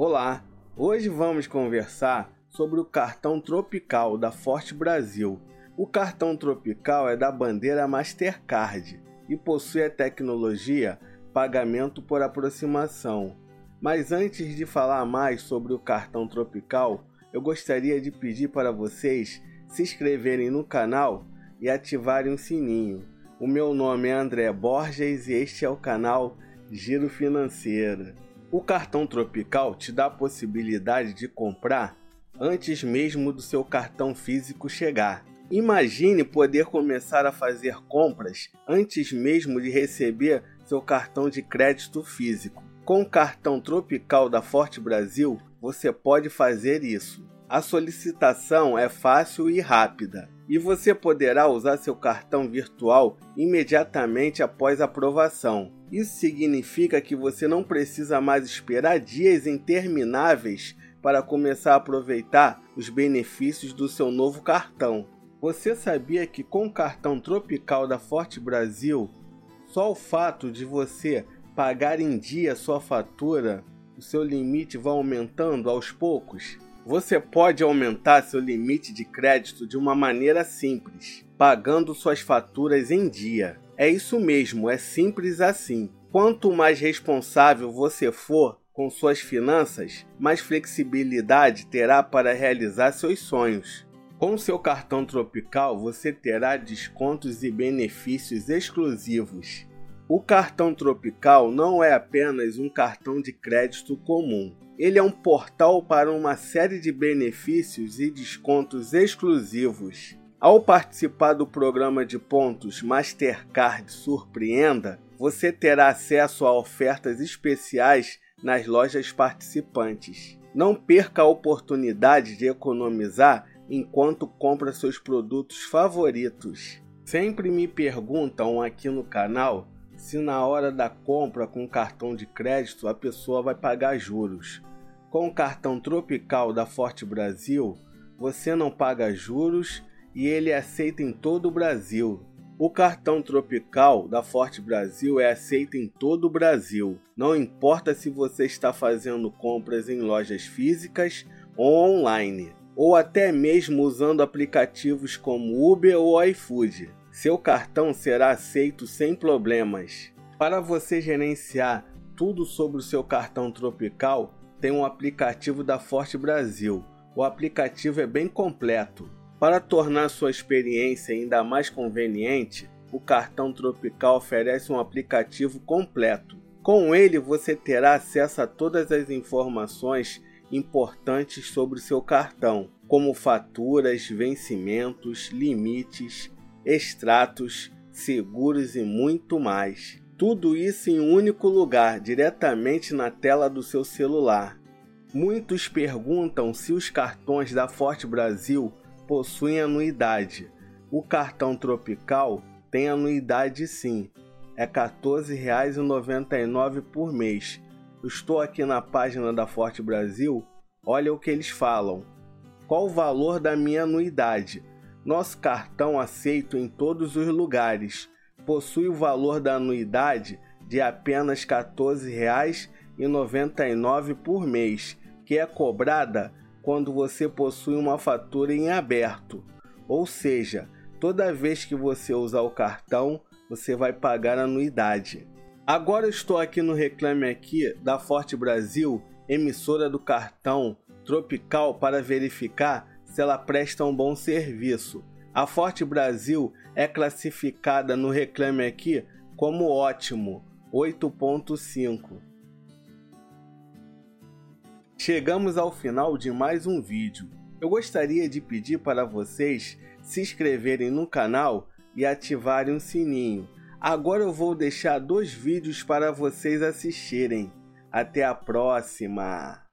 Olá, hoje vamos conversar sobre o cartão Tropical da Forte Brasil. O cartão Tropical é da bandeira Mastercard e possui a tecnologia pagamento por aproximação. Mas antes de falar mais sobre o cartão Tropical, eu gostaria de pedir para vocês se inscreverem no canal e ativarem o sininho. O meu nome é André Borges e este é o canal Giro Financeiro. O cartão Tropical te dá a possibilidade de comprar antes mesmo do seu cartão físico chegar. Imagine poder começar a fazer compras antes mesmo de receber seu cartão de crédito físico. Com o cartão Tropical da Forte Brasil, você pode fazer isso. A solicitação é fácil e rápida, e você poderá usar seu cartão virtual imediatamente após aprovação. Isso significa que você não precisa mais esperar dias intermináveis para começar a aproveitar os benefícios do seu novo cartão. Você sabia que com o cartão Tropical da Forte Brasil, só o fato de você pagar em dia sua fatura, o seu limite vai aumentando aos poucos? Você pode aumentar seu limite de crédito de uma maneira simples, pagando suas faturas em dia. É isso mesmo, é simples assim. Quanto mais responsável você for com suas finanças, mais flexibilidade terá para realizar seus sonhos. Com seu cartão Tropical, você terá descontos e benefícios exclusivos. O cartão Tropical não é apenas um cartão de crédito comum ele é um portal para uma série de benefícios e descontos exclusivos. Ao participar do programa de pontos Mastercard Surpreenda, você terá acesso a ofertas especiais nas lojas participantes. Não perca a oportunidade de economizar enquanto compra seus produtos favoritos. Sempre me perguntam aqui no canal se na hora da compra com cartão de crédito a pessoa vai pagar juros. Com o cartão Tropical da Forte Brasil, você não paga juros e ele é aceito em todo o Brasil. O cartão Tropical da Forte Brasil é aceito em todo o Brasil. Não importa se você está fazendo compras em lojas físicas ou online, ou até mesmo usando aplicativos como Uber ou iFood. Seu cartão será aceito sem problemas. Para você gerenciar tudo sobre o seu cartão Tropical, tem um aplicativo da Forte Brasil. O aplicativo é bem completo. Para tornar sua experiência ainda mais conveniente, o cartão Tropical oferece um aplicativo completo. Com ele, você terá acesso a todas as informações importantes sobre o seu cartão, como faturas, vencimentos, limites, extratos, seguros e muito mais. Tudo isso em um único lugar, diretamente na tela do seu celular. Muitos perguntam se os cartões da Forte Brasil possuem anuidade. O cartão Tropical tem anuidade sim, é R$ 14,99 por mês. Estou aqui na página da Forte Brasil, olha o que eles falam. Qual o valor da minha anuidade? Nosso cartão aceito em todos os lugares possui o valor da anuidade de apenas R$ 14,99 por mês, que é cobrada quando você possui uma fatura em aberto. Ou seja, toda vez que você usar o cartão, você vai pagar anuidade. Agora estou aqui no Reclame Aqui da Forte Brasil, emissora do cartão Tropical, para verificar se ela presta um bom serviço. A Forte Brasil é classificada no Reclame Aqui como ótimo, 8.5. Chegamos ao final de mais um vídeo. Eu gostaria de pedir para vocês se inscreverem no canal e ativarem o sininho. Agora eu vou deixar dois vídeos para vocês assistirem. Até a próxima!